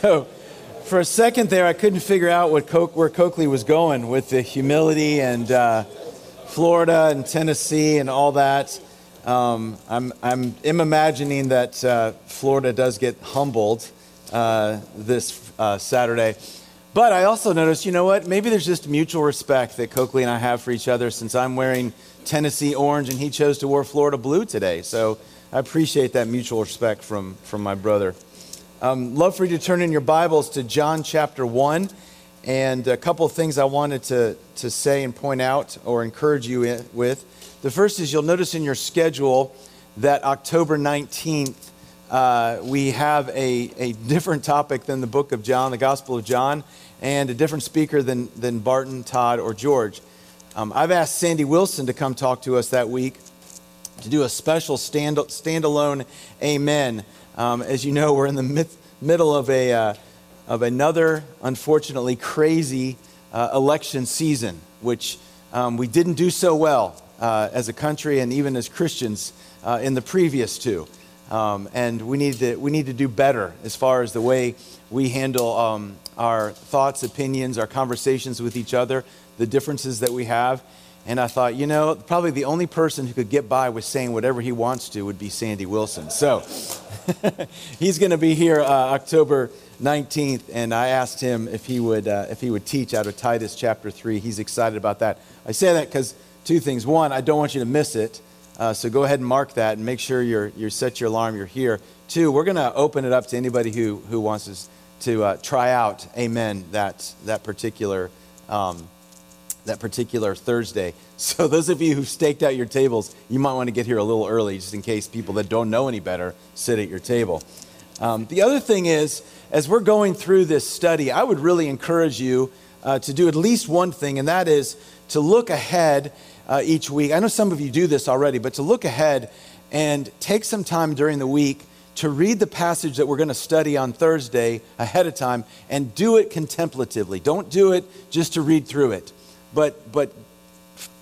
So, for a second there, I couldn't figure out what Coke, where Coakley was going with the humility and uh, Florida and Tennessee and all that. Um, I'm, I'm, I'm, imagining that uh, Florida does get humbled uh, this uh, Saturday. But I also noticed, you know what? Maybe there's just mutual respect that Coakley and I have for each other since I'm wearing Tennessee orange and he chose to wear Florida blue today. So I appreciate that mutual respect from, from my brother. Um, love for you to turn in your Bibles to John chapter 1. And a couple of things I wanted to, to say and point out or encourage you in, with. The first is you'll notice in your schedule that October 19th, uh, we have a, a different topic than the book of John, the Gospel of John, and a different speaker than, than Barton, Todd, or George. Um, I've asked Sandy Wilson to come talk to us that week to do a special stand, standalone amen um, as you know, we're in the mid, middle of, a, uh, of another, unfortunately, crazy uh, election season, which um, we didn't do so well uh, as a country and even as Christians uh, in the previous two. Um, and we need, to, we need to do better as far as the way we handle um, our thoughts, opinions, our conversations with each other, the differences that we have. And I thought, you know, probably the only person who could get by with saying whatever he wants to would be Sandy Wilson. So he's going to be here uh, October 19th, and I asked him if he would uh, if he would teach out of Titus chapter three. He's excited about that. I say that because two things. One, I don't want you to miss it, uh, so go ahead and mark that and make sure you're you set your alarm. You're here. Two, we're going to open it up to anybody who who wants us to uh, try out. Amen. That that particular. Um, that particular Thursday. So, those of you who staked out your tables, you might want to get here a little early just in case people that don't know any better sit at your table. Um, the other thing is, as we're going through this study, I would really encourage you uh, to do at least one thing, and that is to look ahead uh, each week. I know some of you do this already, but to look ahead and take some time during the week to read the passage that we're going to study on Thursday ahead of time and do it contemplatively. Don't do it just to read through it but, but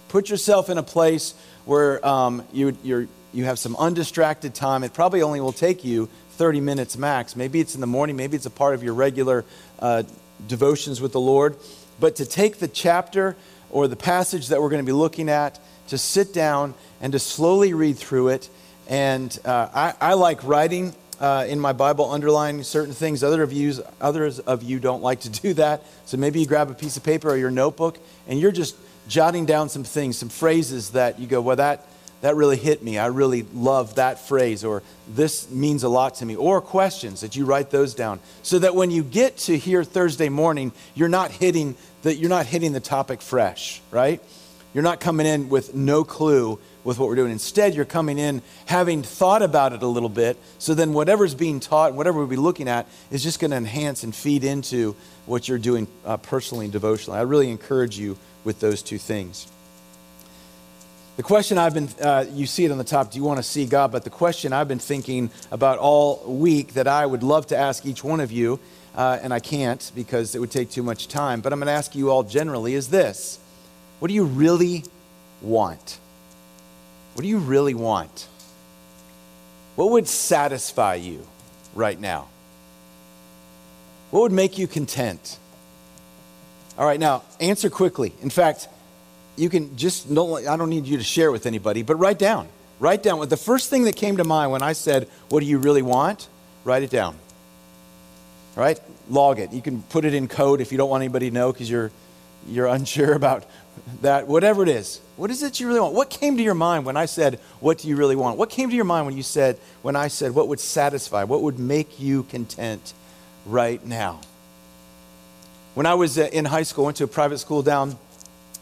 put yourself in a place where um, you, you you have some undistracted time. It probably only will take you 30 minutes max. Maybe it's in the morning, maybe it's a part of your regular uh, devotions with the Lord. But to take the chapter or the passage that we're going to be looking at, to sit down and to slowly read through it. And uh, I, I, like writing uh, in my Bible, underlining certain things. Other of, you, others of you don't like to do that. So maybe you grab a piece of paper or your notebook and you're just jotting down some things, some phrases that you go, well, that, that really hit me. I really love that phrase, or this means a lot to me, or questions that you write those down so that when you get to here Thursday morning, you're not hitting the, you're not hitting the topic fresh, right? You're not coming in with no clue with what we're doing. Instead, you're coming in having thought about it a little bit. So then, whatever's being taught, whatever we'll be looking at, is just going to enhance and feed into what you're doing uh, personally and devotionally. I really encourage you with those two things. The question I've been, uh, you see it on the top, do you want to see God? But the question I've been thinking about all week that I would love to ask each one of you, uh, and I can't because it would take too much time, but I'm going to ask you all generally is this What do you really want? What do you really want? What would satisfy you right now? What would make you content? All right, now answer quickly. In fact, you can just, no, I don't need you to share with anybody, but write down. Write down. what The first thing that came to mind when I said, What do you really want? Write it down. All right? Log it. You can put it in code if you don't want anybody to know because you're, you're unsure about that. Whatever it is. What is it you really want? What came to your mind when I said, What do you really want? What came to your mind when you said, when I said, What would satisfy? What would make you content? right now. When I was uh, in high school, I went to a private school down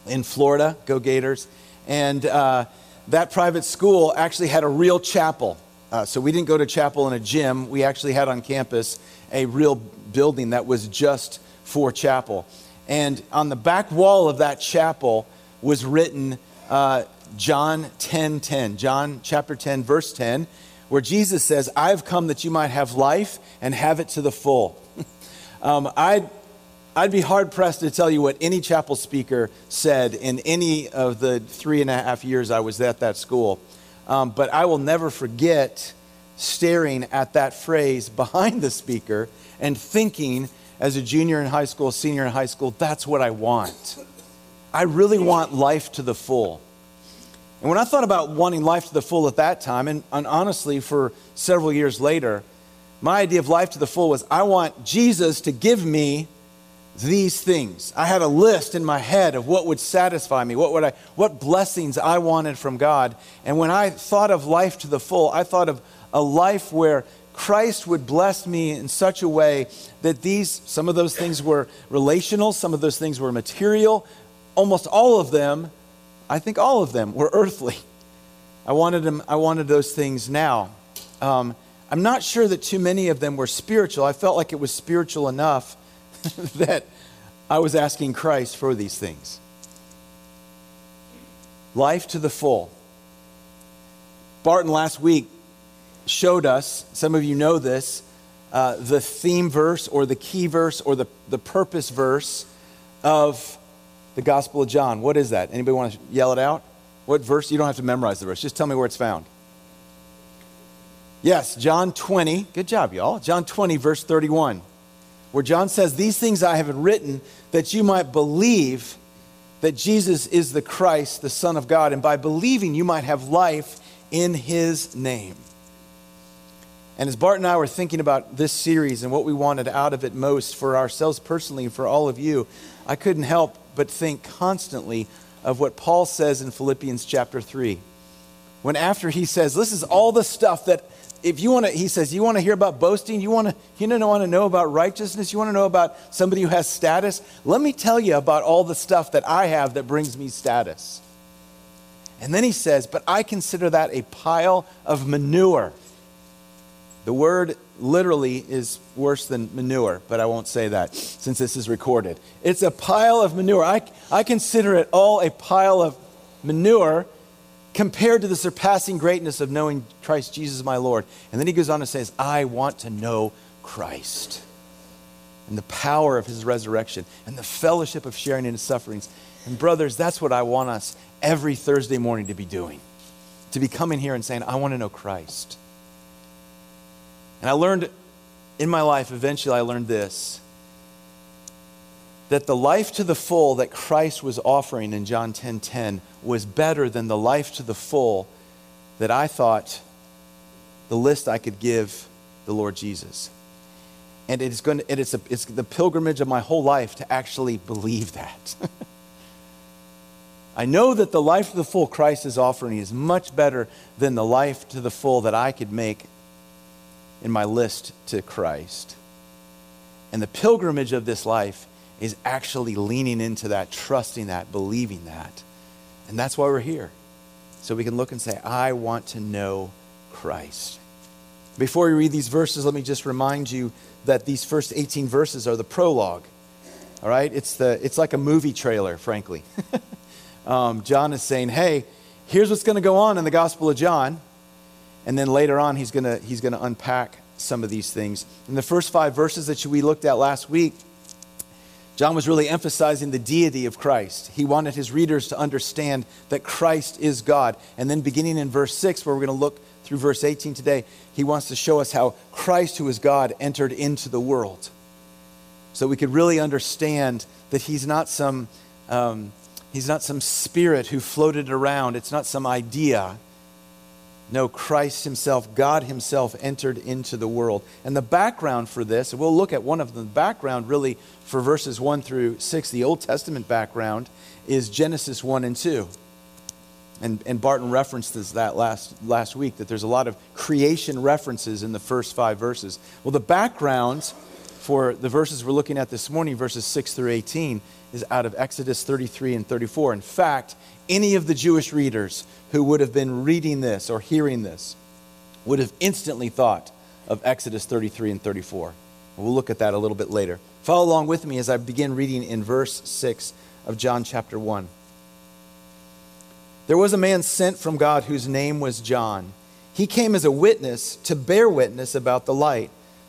in Florida, go Gators, and uh, that private school actually had a real chapel. Uh, so we didn't go to chapel in a gym. We actually had on campus a real building that was just for chapel. And on the back wall of that chapel was written uh, John 10 10, John chapter 10, verse 10 where Jesus says, I've come that you might have life and have it to the full. um, I'd, I'd be hard pressed to tell you what any chapel speaker said in any of the three and a half years I was at that school. Um, but I will never forget staring at that phrase behind the speaker and thinking, as a junior in high school, senior in high school, that's what I want. I really want life to the full. And when I thought about wanting life to the full at that time, and, and honestly, for several years later, my idea of life to the full was I want Jesus to give me these things. I had a list in my head of what would satisfy me, what would I what blessings I wanted from God. And when I thought of life to the full, I thought of a life where Christ would bless me in such a way that these some of those things were relational, some of those things were material, almost all of them, I think all of them were earthly. I wanted them I wanted those things now. Um, I'm not sure that too many of them were spiritual. I felt like it was spiritual enough that I was asking Christ for these things. Life to the full. Barton last week showed us, some of you know this, uh, the theme verse or the key verse or the, the purpose verse of the Gospel of John. What is that? Anybody want to yell it out? What verse? You don't have to memorize the verse. Just tell me where it's found. Yes, John 20. Good job, y'all. John 20, verse 31 where John says, These things I have written that you might believe that Jesus is the Christ, the Son of God, and by believing you might have life in his name. And as Bart and I were thinking about this series and what we wanted out of it most for ourselves personally and for all of you, I couldn't help but think constantly of what Paul says in Philippians chapter 3. When after he says, This is all the stuff that if you want to, he says, you want to hear about boasting, you want to, you don't want to know about righteousness, you want to know about somebody who has status. Let me tell you about all the stuff that I have that brings me status. And then he says, but I consider that a pile of manure. The word literally is worse than manure, but I won't say that since this is recorded. It's a pile of manure. I, I consider it all a pile of manure compared to the surpassing greatness of knowing Christ Jesus my Lord. And then he goes on and says, I want to know Christ and the power of his resurrection and the fellowship of sharing in his sufferings. And brothers, that's what I want us every Thursday morning to be doing. To be coming here and saying, I want to know Christ. And I learned in my life, eventually I learned this that the life to the full that Christ was offering in John 10:10 10, 10 was better than the life to the full that I thought the list I could give the Lord Jesus. And it is going to, it is a, it's the pilgrimage of my whole life to actually believe that. I know that the life to the full Christ is offering is much better than the life to the full that I could make in my list to Christ. And the pilgrimage of this life is actually leaning into that, trusting that, believing that. And that's why we're here. So we can look and say, I want to know Christ. Before we read these verses, let me just remind you that these first 18 verses are the prologue. All right? It's, the, it's like a movie trailer, frankly. um, John is saying, hey, here's what's going to go on in the Gospel of John. And then later on, he's going he's going to unpack some of these things. In the first five verses that we looked at last week, John was really emphasizing the deity of Christ. He wanted his readers to understand that Christ is God. And then, beginning in verse 6, where we're going to look through verse 18 today, he wants to show us how Christ, who is God, entered into the world. So we could really understand that he's not some, um, he's not some spirit who floated around, it's not some idea. No, Christ Himself, God Himself, entered into the world. And the background for this, we'll look at one of them. The background, really, for verses 1 through 6, the Old Testament background, is Genesis 1 and 2. And, and Barton referenced this that last, last week, that there's a lot of creation references in the first five verses. Well, the background for the verses we're looking at this morning, verses 6 through 18, is out of Exodus 33 and 34. In fact, any of the Jewish readers who would have been reading this or hearing this would have instantly thought of Exodus 33 and 34. We'll look at that a little bit later. Follow along with me as I begin reading in verse 6 of John chapter 1. There was a man sent from God whose name was John. He came as a witness to bear witness about the light,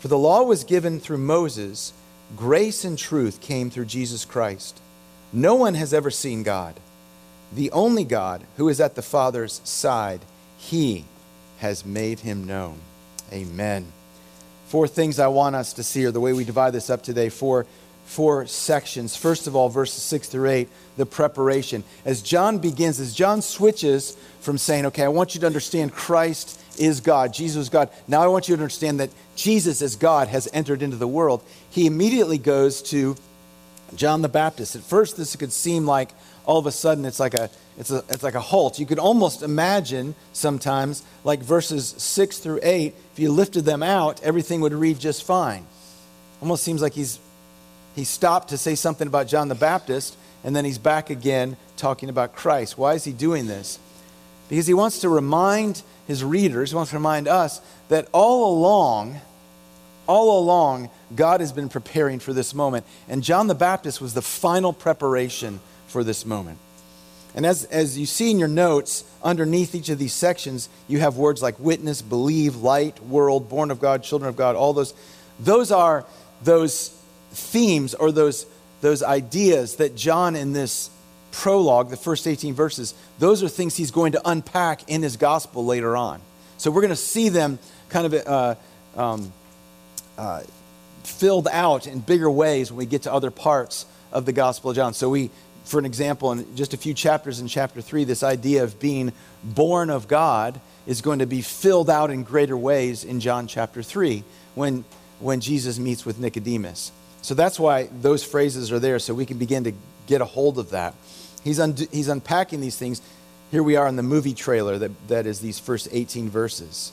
For the law was given through Moses, grace and truth came through Jesus Christ. No one has ever seen God. The only God who is at the Father's side, he has made him known. Amen. Four things I want us to see, or the way we divide this up today, four, four sections. First of all, verses 6 through 8, the preparation. As John begins, as John switches from saying, okay, I want you to understand Christ is God, Jesus is God. Now I want you to understand that Jesus as God has entered into the world. He immediately goes to John the Baptist. At first, this could seem like all of a sudden it's like a it's, a, it's like a halt. You could almost imagine sometimes, like verses 6 through 8, if you lifted them out, everything would read just fine. Almost seems like he's, he stopped to say something about John the Baptist, and then he's back again talking about Christ. Why is he doing this? Because he wants to remind his readers, he wants to remind us that all along, all along, God has been preparing for this moment. And John the Baptist was the final preparation for this moment. And as, as you see in your notes, underneath each of these sections, you have words like witness, believe, light, world, born of God, children of God, all those. Those are those themes or those, those ideas that John in this prologue, the first 18 verses, those are things he's going to unpack in his gospel later on. So we're going to see them kind of uh, um, uh, filled out in bigger ways when we get to other parts of the Gospel of John. So we for an example, in just a few chapters in chapter 3, this idea of being born of God is going to be filled out in greater ways in John chapter 3 when, when Jesus meets with Nicodemus. So that's why those phrases are there, so we can begin to get a hold of that. He's, un- he's unpacking these things. Here we are in the movie trailer that, that is these first 18 verses.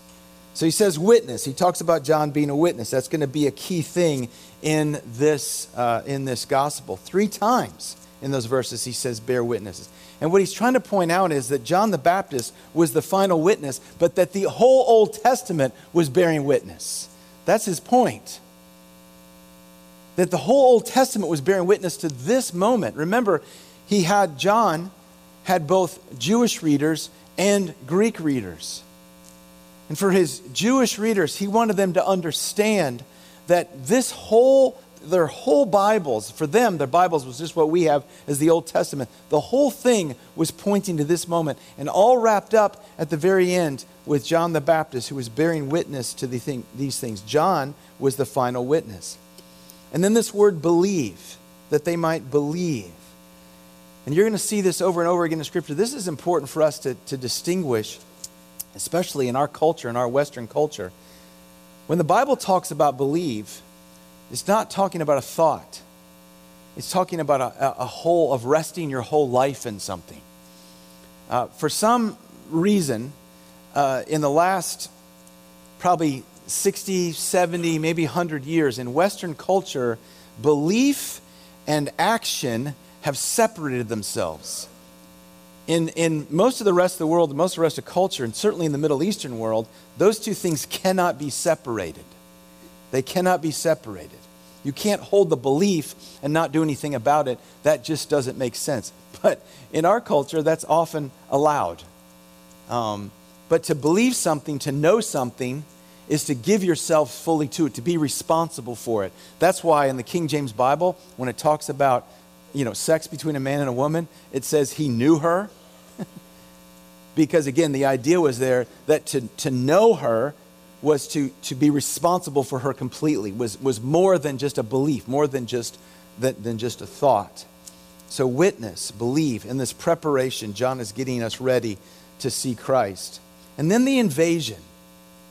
So he says witness. He talks about John being a witness. That's going to be a key thing in this, uh, in this gospel. Three times in those verses, he says, bear witnesses. And what he's trying to point out is that John the Baptist was the final witness, but that the whole Old Testament was bearing witness. That's his point. That the whole Old Testament was bearing witness to this moment. Remember, he had, John had both Jewish readers and Greek readers. And for his Jewish readers, he wanted them to understand that this whole their whole Bibles, for them, their Bibles was just what we have as the Old Testament. The whole thing was pointing to this moment, and all wrapped up at the very end with John the Baptist, who was bearing witness to the thing, these things. John was the final witness. And then this word believe, that they might believe. And you're going to see this over and over again in Scripture. This is important for us to, to distinguish, especially in our culture, in our Western culture. When the Bible talks about believe, it's not talking about a thought, it's talking about a, a whole of resting your whole life in something. Uh, for some reason, uh, in the last probably 60, 70, maybe 100 years, in Western culture, belief and action have separated themselves. In, in most of the rest of the world, most of the rest of culture, and certainly in the Middle Eastern world, those two things cannot be separated. They cannot be separated. You can't hold the belief and not do anything about it. That just doesn't make sense. But in our culture, that's often allowed. Um, but to believe something, to know something, is to give yourself fully to it, to be responsible for it. That's why in the King James Bible, when it talks about you know, sex between a man and a woman, it says he knew her. because again, the idea was there that to, to know her was to, to be responsible for her completely, was, was more than just a belief, more than just, than, than just a thought. So, witness, believe. In this preparation, John is getting us ready to see Christ. And then the invasion.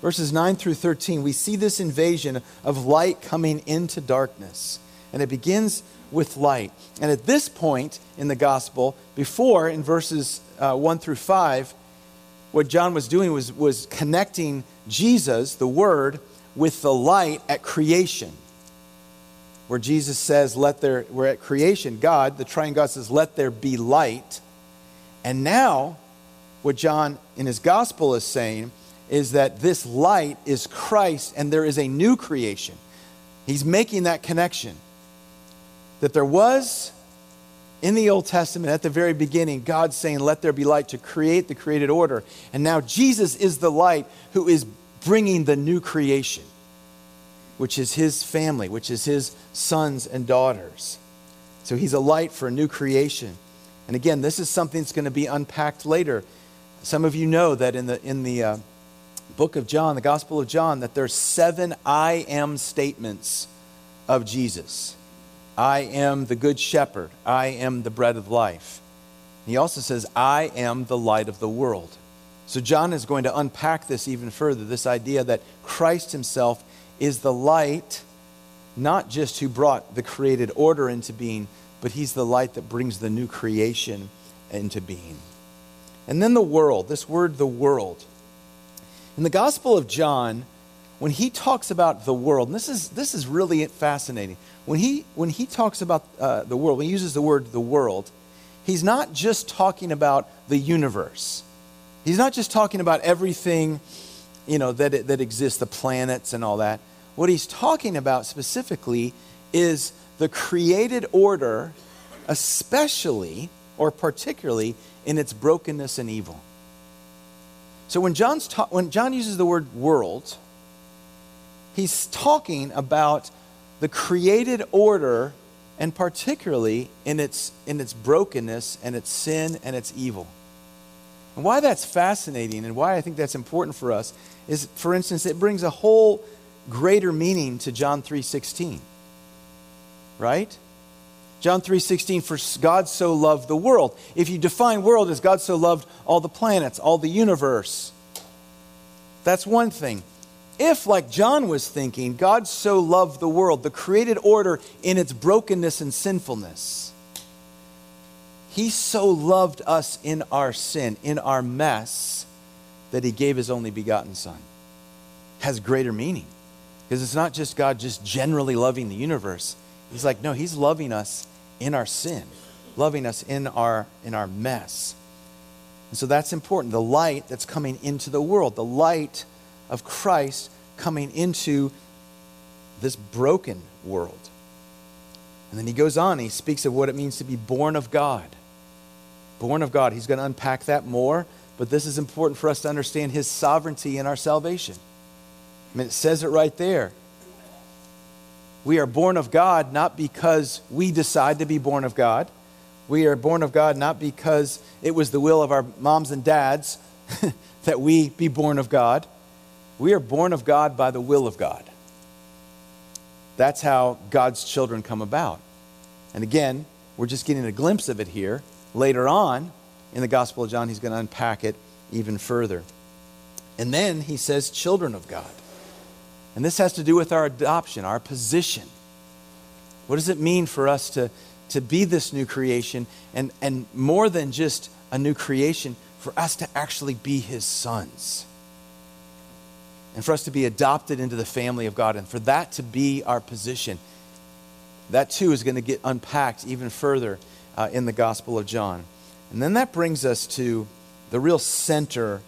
Verses 9 through 13, we see this invasion of light coming into darkness. And it begins with light. And at this point in the gospel, before in verses uh, 1 through 5, what John was doing was, was connecting Jesus, the Word, with the light at creation. Where Jesus says, Let there, we're at creation, God, the triune God says, Let there be light. And now, what John in his gospel is saying is that this light is Christ and there is a new creation. He's making that connection. That there was in the Old Testament, at the very beginning, God saying, Let there be light to create the created order. And now Jesus is the light who is bringing the new creation, which is his family, which is his sons and daughters. So he's a light for a new creation. And again, this is something that's going to be unpacked later. Some of you know that in the, in the uh, book of John, the Gospel of John, that there's seven I am statements of Jesus. I am the good shepherd. I am the bread of life. He also says, I am the light of the world. So John is going to unpack this even further this idea that Christ himself is the light, not just who brought the created order into being, but he's the light that brings the new creation into being. And then the world, this word, the world. In the Gospel of John, when he talks about the world, and this is, this is really fascinating. When he, when he talks about uh, the world, when he uses the word the world, he's not just talking about the universe. He's not just talking about everything, you know, that, that exists, the planets and all that. What he's talking about specifically is the created order, especially or particularly in its brokenness and evil. So when, John's ta- when John uses the word world, he's talking about the created order and particularly in its, in its brokenness and its sin and its evil. And why that's fascinating and why I think that's important for us is, for instance, it brings a whole greater meaning to John 3.16. Right? John 3:16 for God so loved the world. If you define world as God so loved all the planets, all the universe, that's one thing. If like John was thinking, God so loved the world, the created order in its brokenness and sinfulness. He so loved us in our sin, in our mess that he gave his only begotten son. Has greater meaning. Because it's not just God just generally loving the universe He's like, no, he's loving us in our sin, loving us in our, in our mess. And so that's important. The light that's coming into the world, the light of Christ coming into this broken world. And then he goes on, he speaks of what it means to be born of God. Born of God. He's going to unpack that more, but this is important for us to understand his sovereignty in our salvation. I mean, it says it right there. We are born of God not because we decide to be born of God. We are born of God not because it was the will of our moms and dads that we be born of God. We are born of God by the will of God. That's how God's children come about. And again, we're just getting a glimpse of it here. Later on in the Gospel of John, he's going to unpack it even further. And then he says, children of God. And this has to do with our adoption, our position. What does it mean for us to, to be this new creation? And, and more than just a new creation, for us to actually be his sons. And for us to be adopted into the family of God, and for that to be our position. That too is going to get unpacked even further uh, in the Gospel of John. And then that brings us to the real center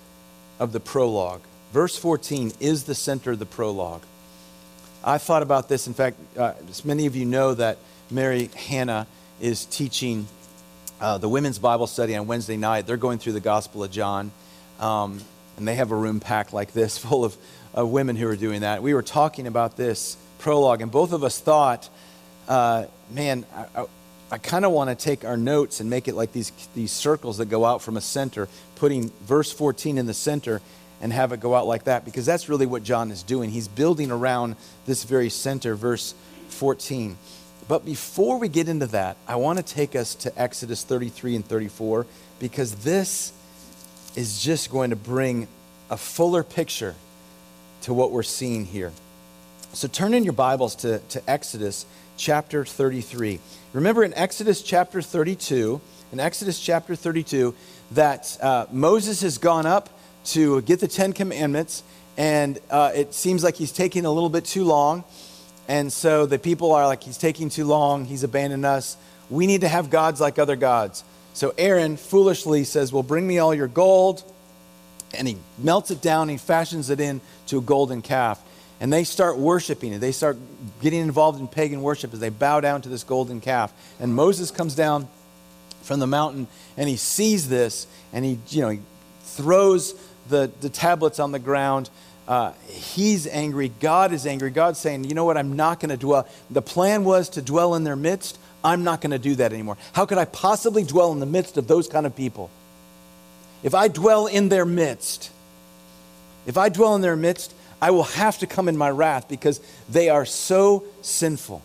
of the prologue. Verse 14 is the center of the prologue. I thought about this. In fact, uh, many of you know that Mary Hannah is teaching uh, the women's Bible study on Wednesday night. They're going through the Gospel of John, um, and they have a room packed like this full of, of women who are doing that. We were talking about this prologue, and both of us thought, uh, man, I, I, I kind of want to take our notes and make it like these, these circles that go out from a center, putting verse 14 in the center and have it go out like that because that's really what John is doing. He's building around this very center, verse 14. But before we get into that, I want to take us to Exodus 33 and 34 because this is just going to bring a fuller picture to what we're seeing here. So turn in your Bibles to, to Exodus chapter 33. Remember in Exodus chapter 32, in Exodus chapter 32, that uh, Moses has gone up to get the Ten Commandments, and uh, it seems like he's taking a little bit too long. And so the people are like, he's taking too long, he's abandoned us. We need to have gods like other gods. So Aaron foolishly says, Well, bring me all your gold. And he melts it down, he fashions it into a golden calf. And they start worshiping it. They start getting involved in pagan worship as they bow down to this golden calf. And Moses comes down from the mountain and he sees this and he, you know, he throws the, the tablets on the ground. Uh, he's angry. God is angry. God's saying, you know what? I'm not going to dwell. The plan was to dwell in their midst. I'm not going to do that anymore. How could I possibly dwell in the midst of those kind of people? If I dwell in their midst, if I dwell in their midst, I will have to come in my wrath because they are so sinful.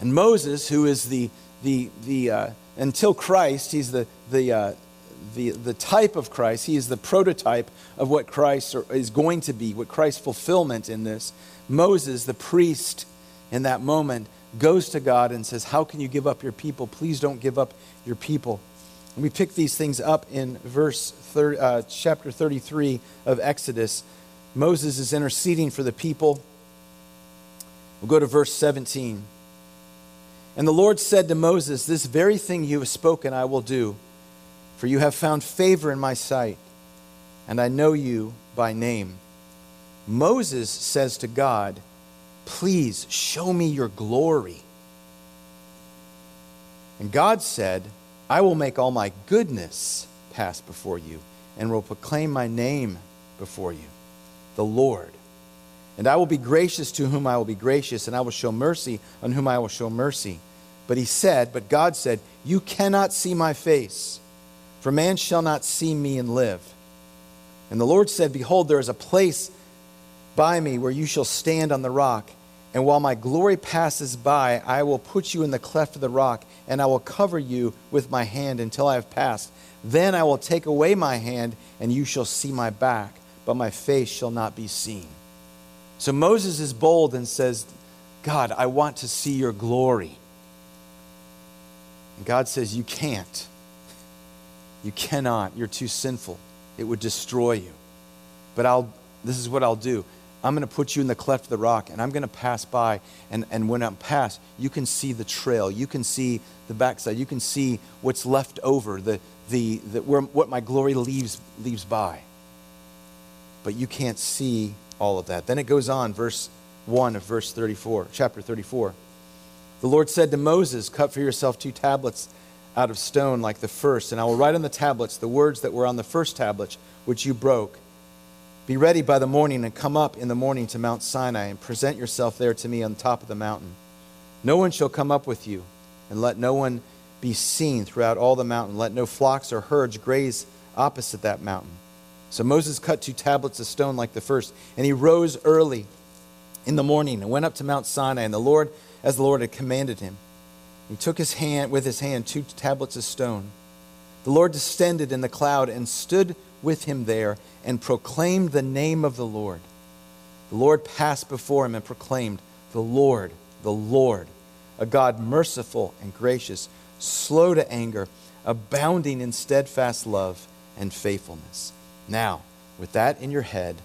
And Moses, who is the, the, the uh, until Christ, he's the, the, uh, the, the type of Christ, he is the prototype of what Christ is going to be, what Christ's fulfillment in this. Moses, the priest in that moment, goes to God and says, How can you give up your people? Please don't give up your people. And we pick these things up in verse 30, uh, chapter 33 of Exodus. Moses is interceding for the people. We'll go to verse 17. And the Lord said to Moses, This very thing you have spoken I will do, for you have found favor in my sight, and I know you by name. Moses says to God, Please show me your glory. And God said, I will make all my goodness pass before you and will proclaim my name before you, the Lord. And I will be gracious to whom I will be gracious, and I will show mercy on whom I will show mercy. But he said, But God said, You cannot see my face, for man shall not see me and live. And the Lord said, Behold, there is a place by me where you shall stand on the rock. And while my glory passes by, I will put you in the cleft of the rock, and I will cover you with my hand until I have passed. Then I will take away my hand, and you shall see my back, but my face shall not be seen. So Moses is bold and says, God, I want to see your glory. And God says, You can't. You cannot. You're too sinful. It would destroy you. But I'll, this is what I'll do. I'm going to put you in the cleft of the rock and I'm going to pass by. And, and when I'm past, you can see the trail. You can see the backside. You can see what's left over, the, the, the, where, what my glory leaves, leaves by. But you can't see all of that. Then it goes on, verse 1 of verse 34, chapter 34. The Lord said to Moses, Cut for yourself two tablets out of stone like the first, and I will write on the tablets the words that were on the first tablet, which you broke. Be ready by the morning and come up in the morning to Mount Sinai and present yourself there to me on top of the mountain. No one shall come up with you, and let no one be seen throughout all the mountain. Let no flocks or herds graze opposite that mountain. So Moses cut two tablets of stone like the first, and he rose early in the morning and went up to Mount Sinai, and the Lord, as the Lord had commanded him. He took his hand with his hand two tablets of stone. The Lord descended in the cloud and stood with him there and proclaimed the name of the Lord. The Lord passed before him and proclaimed, The Lord, the Lord, a God merciful and gracious, slow to anger, abounding in steadfast love and faithfulness. Now, with that in your head,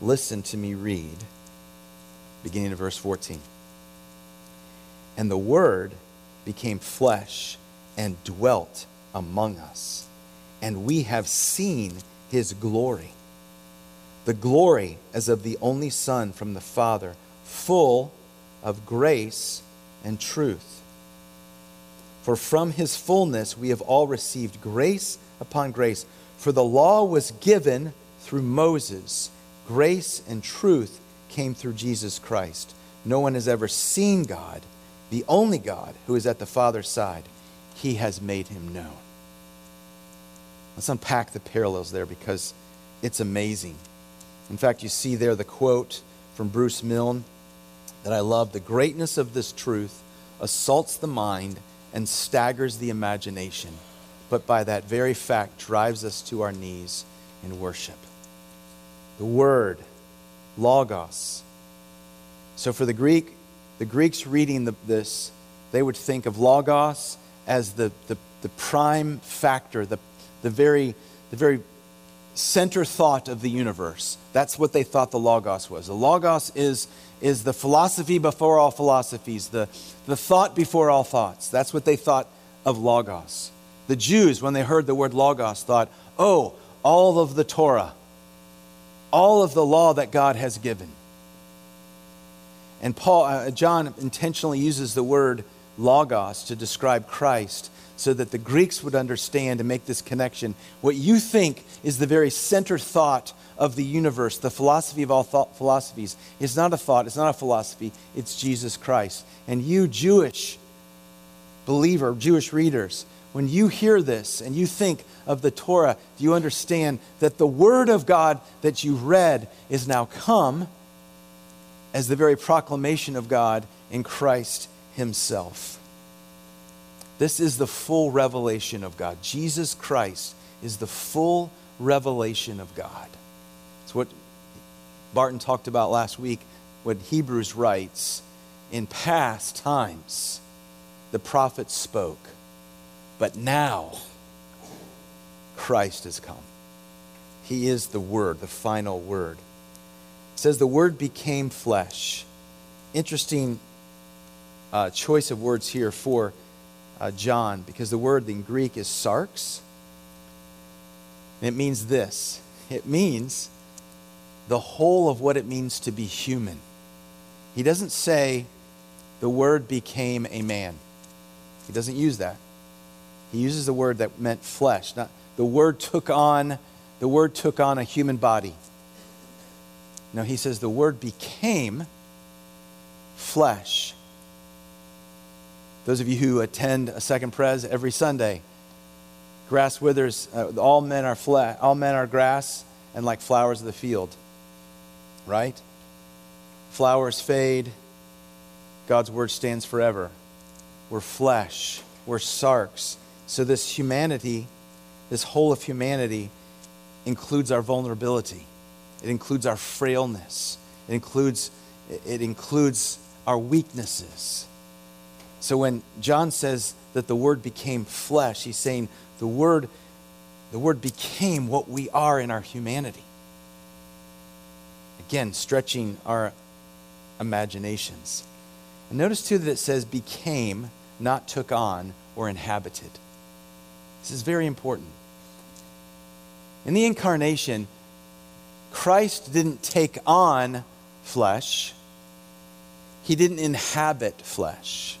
listen to me read, beginning of verse 14. And the Word became flesh and dwelt among us, and we have seen his glory. The glory as of the only Son from the Father, full of grace and truth. For from his fullness we have all received grace upon grace. For the law was given through Moses, grace and truth came through Jesus Christ. No one has ever seen God, the only God who is at the Father's side. He has made him known. Let's unpack the parallels there because it's amazing. In fact, you see there the quote from Bruce Milne that I love The greatness of this truth assaults the mind and staggers the imagination, but by that very fact drives us to our knees in worship. the word, logos. So for the Greek, the Greeks reading the, this, they would think of logos as the, the, the prime factor, the, the, very, the very center thought of the universe. That's what they thought the logos was. The logos is, is the philosophy before all philosophies, the, the thought before all thoughts. That's what they thought of logos. The Jews, when they heard the word logos, thought, oh, all of the Torah, all of the law that God has given. And Paul, uh, John intentionally uses the word logos to describe Christ so that the Greeks would understand and make this connection. What you think is the very center thought of the universe, the philosophy of all thought, philosophies, is not a thought, it's not a philosophy, it's Jesus Christ. And you, Jewish believer, Jewish readers, when you hear this and you think of the Torah, do you understand that the Word of God that you read is now come as the very proclamation of God in Christ Himself? This is the full revelation of God. Jesus Christ is the full revelation of God. It's what Barton talked about last week, what Hebrews writes. In past times, the prophets spoke but now, Christ has come. He is the Word, the final Word. It says the Word became flesh. Interesting uh, choice of words here for uh, John, because the word in Greek is sarx. it means this it means the whole of what it means to be human. He doesn't say the Word became a man, he doesn't use that. He uses the word that meant flesh. Not, the word took on the word took on a human body. No, he says the word became flesh. Those of you who attend a second pres every Sunday, grass withers, uh, all men are fle- all men are grass and like flowers of the field. Right? Flowers fade, God's word stands forever. We're flesh, we're sarx. So, this humanity, this whole of humanity, includes our vulnerability, it includes our frailness, it includes, it includes our weaknesses. So, when John says that the Word became flesh, he's saying the Word, the Word became what we are in our humanity. Again, stretching our imaginations. And notice too that it says became, not took on or inhabited. This is very important. In the incarnation, Christ didn't take on flesh, he didn't inhabit flesh.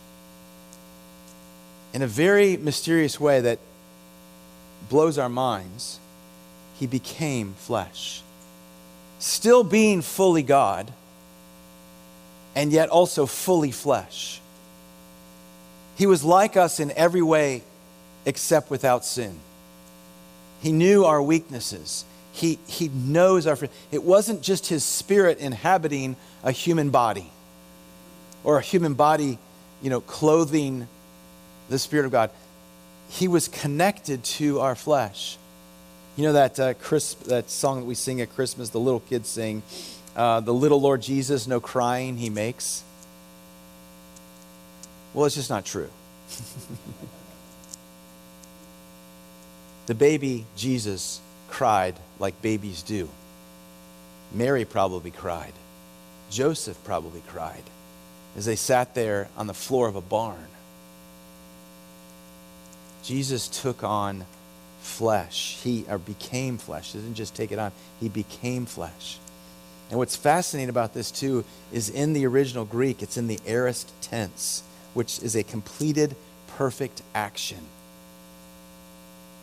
In a very mysterious way that blows our minds, he became flesh. Still being fully God, and yet also fully flesh. He was like us in every way except without sin. He knew our weaknesses. He, he knows our. It wasn't just his spirit inhabiting a human body or a human body, you know, clothing the Spirit of God. He was connected to our flesh. You know that, uh, Chris, that song that we sing at Christmas, the little kids sing, uh, The Little Lord Jesus, no crying he makes? Well, it's just not true. The baby Jesus cried like babies do. Mary probably cried. Joseph probably cried as they sat there on the floor of a barn. Jesus took on flesh. He or became flesh. He didn't just take it on, he became flesh. And what's fascinating about this too is in the original Greek, it's in the aorist tense, which is a completed perfect action.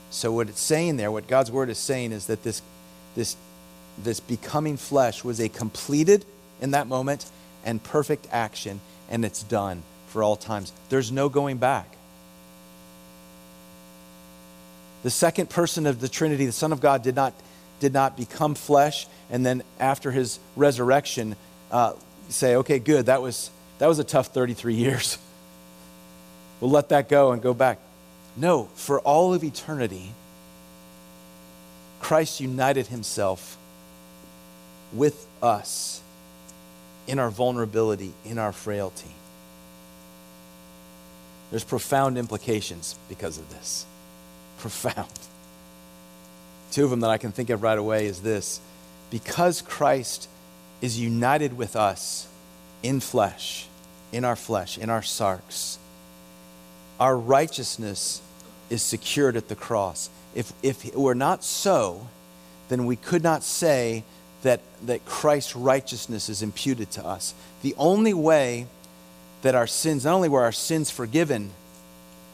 So, what it's saying there, what God's word is saying, is that this, this, this becoming flesh was a completed in that moment and perfect action, and it's done for all times. There's no going back. The second person of the Trinity, the Son of God, did not, did not become flesh, and then after his resurrection, uh, say, okay, good, that was, that was a tough 33 years. we'll let that go and go back. No, for all of eternity, Christ united himself with us in our vulnerability, in our frailty. There's profound implications because of this. Profound. Two of them that I can think of right away is this because Christ is united with us in flesh, in our flesh, in our sarx, our righteousness is secured at the cross. If, if it were not so, then we could not say that, that Christ's righteousness is imputed to us. The only way that our sins, not only were our sins forgiven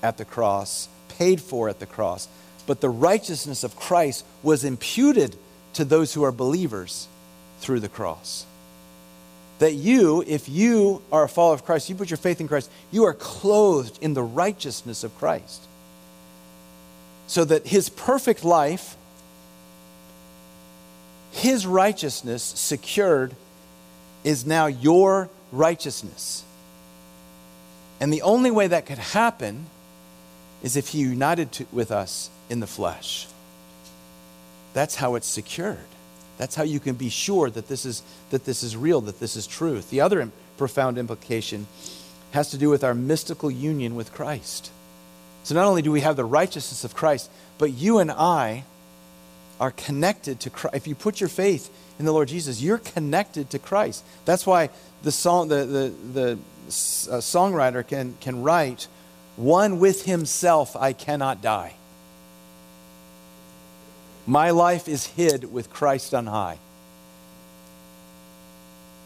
at the cross, paid for at the cross, but the righteousness of Christ was imputed to those who are believers through the cross. That you, if you are a follower of Christ, you put your faith in Christ, you are clothed in the righteousness of Christ. So that his perfect life, his righteousness secured, is now your righteousness. And the only way that could happen is if he united to, with us in the flesh. That's how it's secured. That's how you can be sure that this is, that this is real, that this is truth. The other profound implication has to do with our mystical union with Christ. So not only do we have the righteousness of Christ, but you and I are connected to Christ. If you put your faith in the Lord Jesus, you're connected to Christ. That's why the song, the, the, the uh, songwriter can, can write, One with himself I cannot die. My life is hid with Christ on high.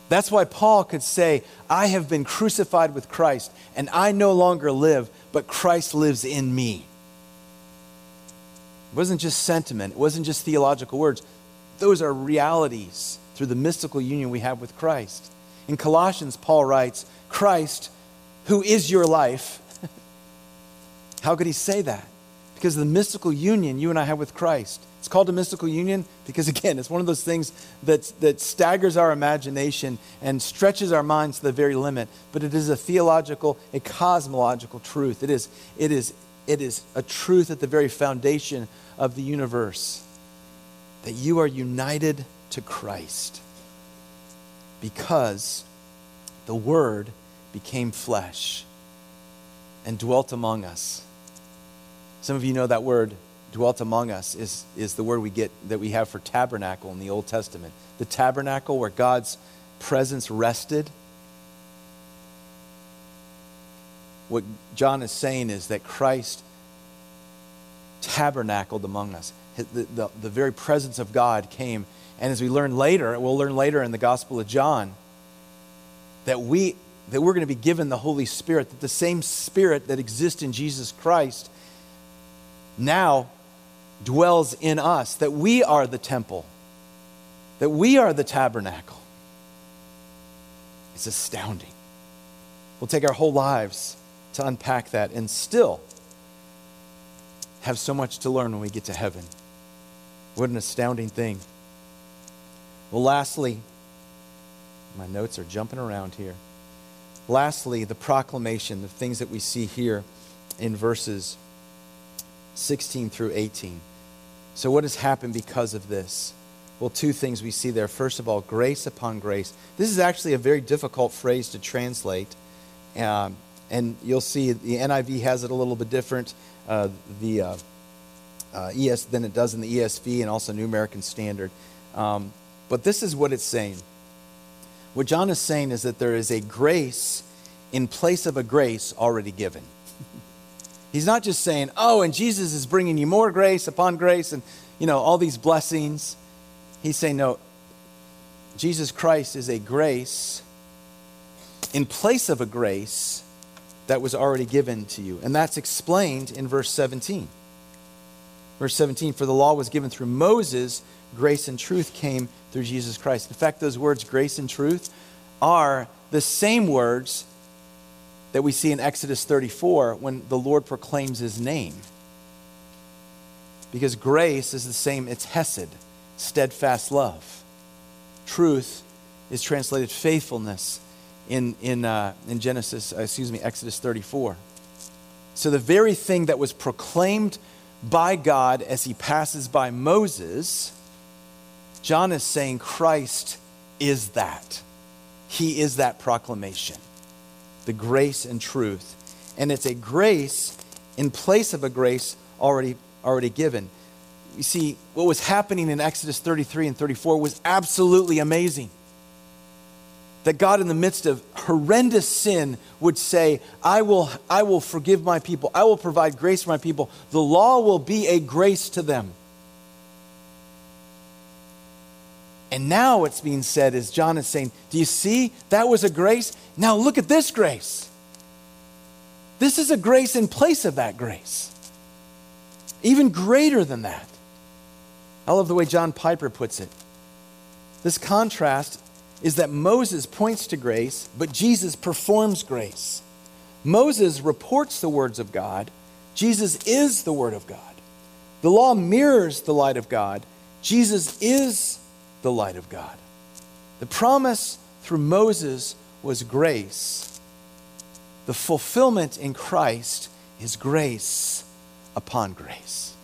That's why Paul could say, I have been crucified with Christ, and I no longer live, but Christ lives in me. It wasn't just sentiment, it wasn't just theological words. Those are realities through the mystical union we have with Christ. In Colossians, Paul writes, Christ, who is your life. How could he say that? Because of the mystical union you and I have with Christ. It's called a mystical union because, again, it's one of those things that, that staggers our imagination and stretches our minds to the very limit. But it is a theological, a cosmological truth. It is, it is, it is a truth at the very foundation of the universe that you are united to Christ because the Word became flesh and dwelt among us. Some of you know that word dwelt among us is, is the word we get that we have for tabernacle in the Old Testament. The tabernacle where God's presence rested. What John is saying is that Christ tabernacled among us. The, the, the very presence of God came. And as we learn later, we'll learn later in the Gospel of John, that we that we're going to be given the Holy Spirit, that the same Spirit that exists in Jesus Christ now dwells in us, that we are the temple, that we are the tabernacle. It's astounding. We'll take our whole lives to unpack that and still have so much to learn when we get to heaven. What an astounding thing. Well, lastly, my notes are jumping around here. Lastly, the proclamation, the things that we see here in verses 16 through 18. So, what has happened because of this? Well, two things we see there. First of all, grace upon grace. This is actually a very difficult phrase to translate. Um, and you'll see the NIV has it a little bit different uh, the, uh, uh, ES, than it does in the ESV and also New American Standard. Um, but this is what it's saying. What John is saying is that there is a grace in place of a grace already given. He's not just saying, oh, and Jesus is bringing you more grace upon grace and, you know, all these blessings. He's saying, no, Jesus Christ is a grace in place of a grace that was already given to you. And that's explained in verse 17. Verse 17 For the law was given through Moses, grace and truth came through Jesus Christ. In fact, those words, grace and truth, are the same words that we see in Exodus 34 when the Lord proclaims his name. Because grace is the same, it's Hesed, steadfast love. Truth is translated faithfulness in, in, uh, in Genesis, uh, excuse me, Exodus 34. So the very thing that was proclaimed by God as he passes by Moses, John is saying Christ is that. He is that proclamation. The grace and truth. And it's a grace in place of a grace already, already given. You see, what was happening in Exodus 33 and 34 was absolutely amazing that God, in the midst of horrendous sin, would say, I will, I will forgive my people. I will provide grace for my people. The law will be a grace to them. And now what's being said is John is saying, Do you see? That was a grace. Now look at this grace. This is a grace in place of that grace. Even greater than that. I love the way John Piper puts it. This contrast is that Moses points to grace, but Jesus performs grace. Moses reports the words of God, Jesus is the Word of God. The law mirrors the light of God, Jesus is the light of God. The promise through Moses was grace. The fulfillment in Christ is grace upon grace.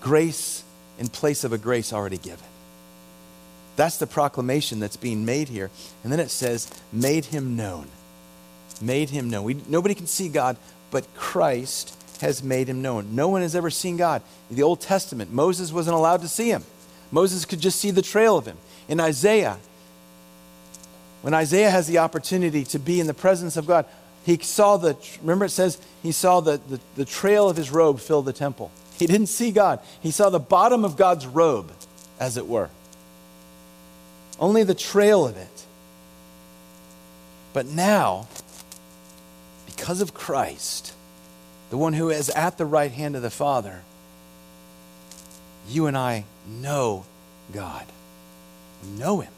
Grace in place of a grace already given. That's the proclamation that's being made here. And then it says, made him known. Made him known. We, nobody can see God, but Christ has made him known. No one has ever seen God. In the Old Testament, Moses wasn't allowed to see him. Moses could just see the trail of him. In Isaiah, when Isaiah has the opportunity to be in the presence of God, he saw the, remember it says, he saw the, the, the trail of his robe fill the temple. He didn't see God. He saw the bottom of God's robe, as it were only the trail of it. But now, because of Christ, the one who is at the right hand of the Father, you and I know God. Know Him.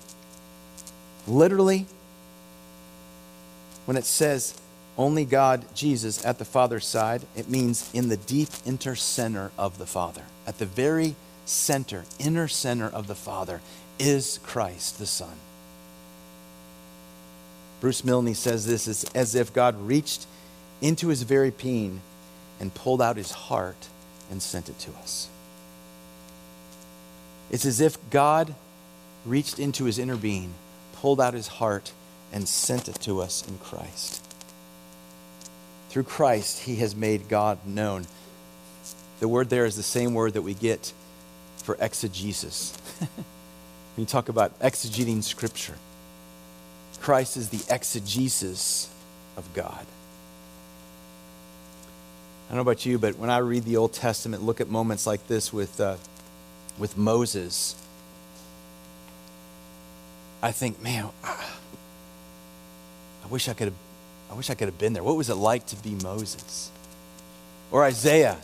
Literally, when it says only God, Jesus, at the Father's side, it means in the deep inner center of the Father. At the very center, inner center of the Father is Christ the Son. Bruce Milne says this is as if God reached into his very being and pulled out his heart and sent it to us. It's as if God reached into his inner being, pulled out his heart, and sent it to us in Christ. Through Christ, he has made God known. The word there is the same word that we get for exegesis. When you talk about exegeting Scripture, Christ is the exegesis of God. I don't know about you, but when I read the Old Testament, look at moments like this with, uh, with Moses, I think, man, I wish I could have, I wish I could have been there. What was it like to be Moses? Or Isaiah.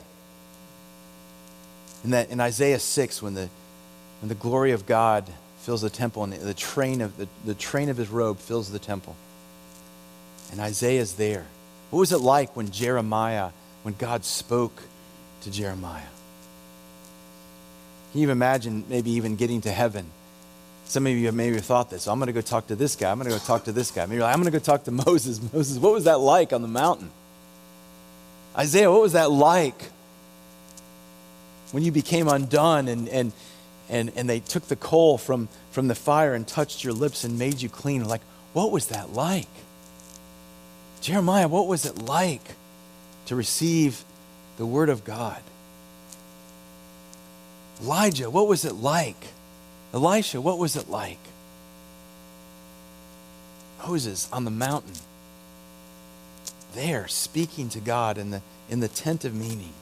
In that in Isaiah 6, when the when the glory of God fills the temple and the train of, the, the train of his robe fills the temple. And Isaiah's there. What was it like when Jeremiah, when God spoke to Jeremiah? Can you imagine maybe even getting to heaven? Some of you have maybe thought this. Oh, I'm going to go talk to this guy. I'm going to go talk to this guy. Maybe like, I'm going to go talk to Moses. Moses, what was that like on the mountain? Isaiah, what was that like when you became undone and, and, and, and they took the coal from, from the fire and touched your lips and made you clean. Like, what was that like? Jeremiah, what was it like to receive the word of God? Elijah, what was it like? Elisha, what was it like? Moses on the mountain, there speaking to God in the, in the tent of meeting.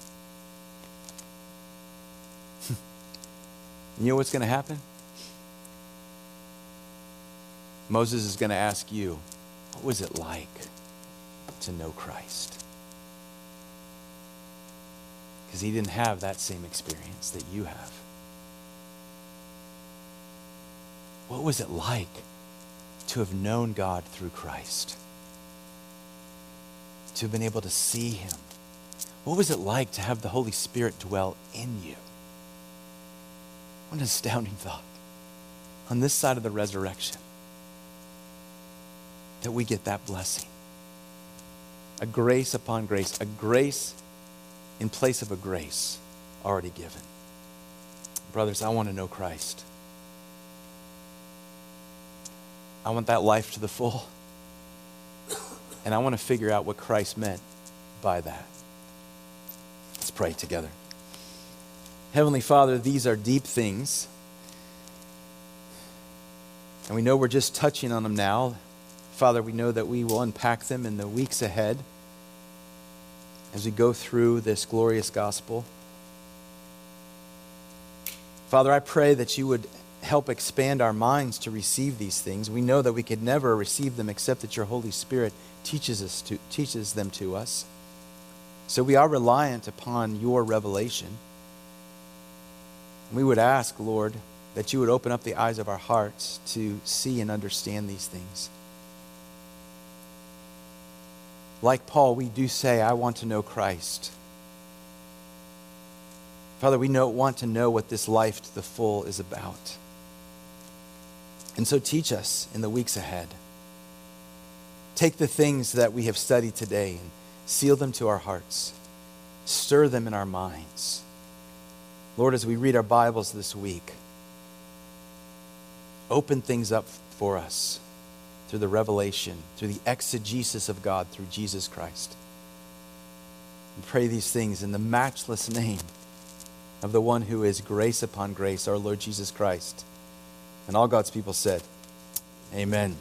You know what's going to happen? Moses is going to ask you, what was it like to know Christ? Because he didn't have that same experience that you have. What was it like to have known God through Christ? To have been able to see him? What was it like to have the Holy Spirit dwell in you? What an astounding thought. On this side of the resurrection, that we get that blessing. A grace upon grace, a grace in place of a grace already given. Brothers, I want to know Christ. I want that life to the full. And I want to figure out what Christ meant by that. Let's pray together. Heavenly Father, these are deep things. And we know we're just touching on them now. Father, we know that we will unpack them in the weeks ahead as we go through this glorious gospel. Father, I pray that you would help expand our minds to receive these things. We know that we could never receive them except that your Holy Spirit teaches us to teaches them to us. So we are reliant upon your revelation. We would ask, Lord, that you would open up the eyes of our hearts to see and understand these things. Like Paul, we do say, I want to know Christ. Father, we know, want to know what this life to the full is about. And so teach us in the weeks ahead. Take the things that we have studied today and seal them to our hearts, stir them in our minds. Lord, as we read our Bibles this week, open things up for us through the revelation, through the exegesis of God through Jesus Christ. And pray these things in the matchless name of the one who is grace upon grace, our Lord Jesus Christ. And all God's people said, Amen.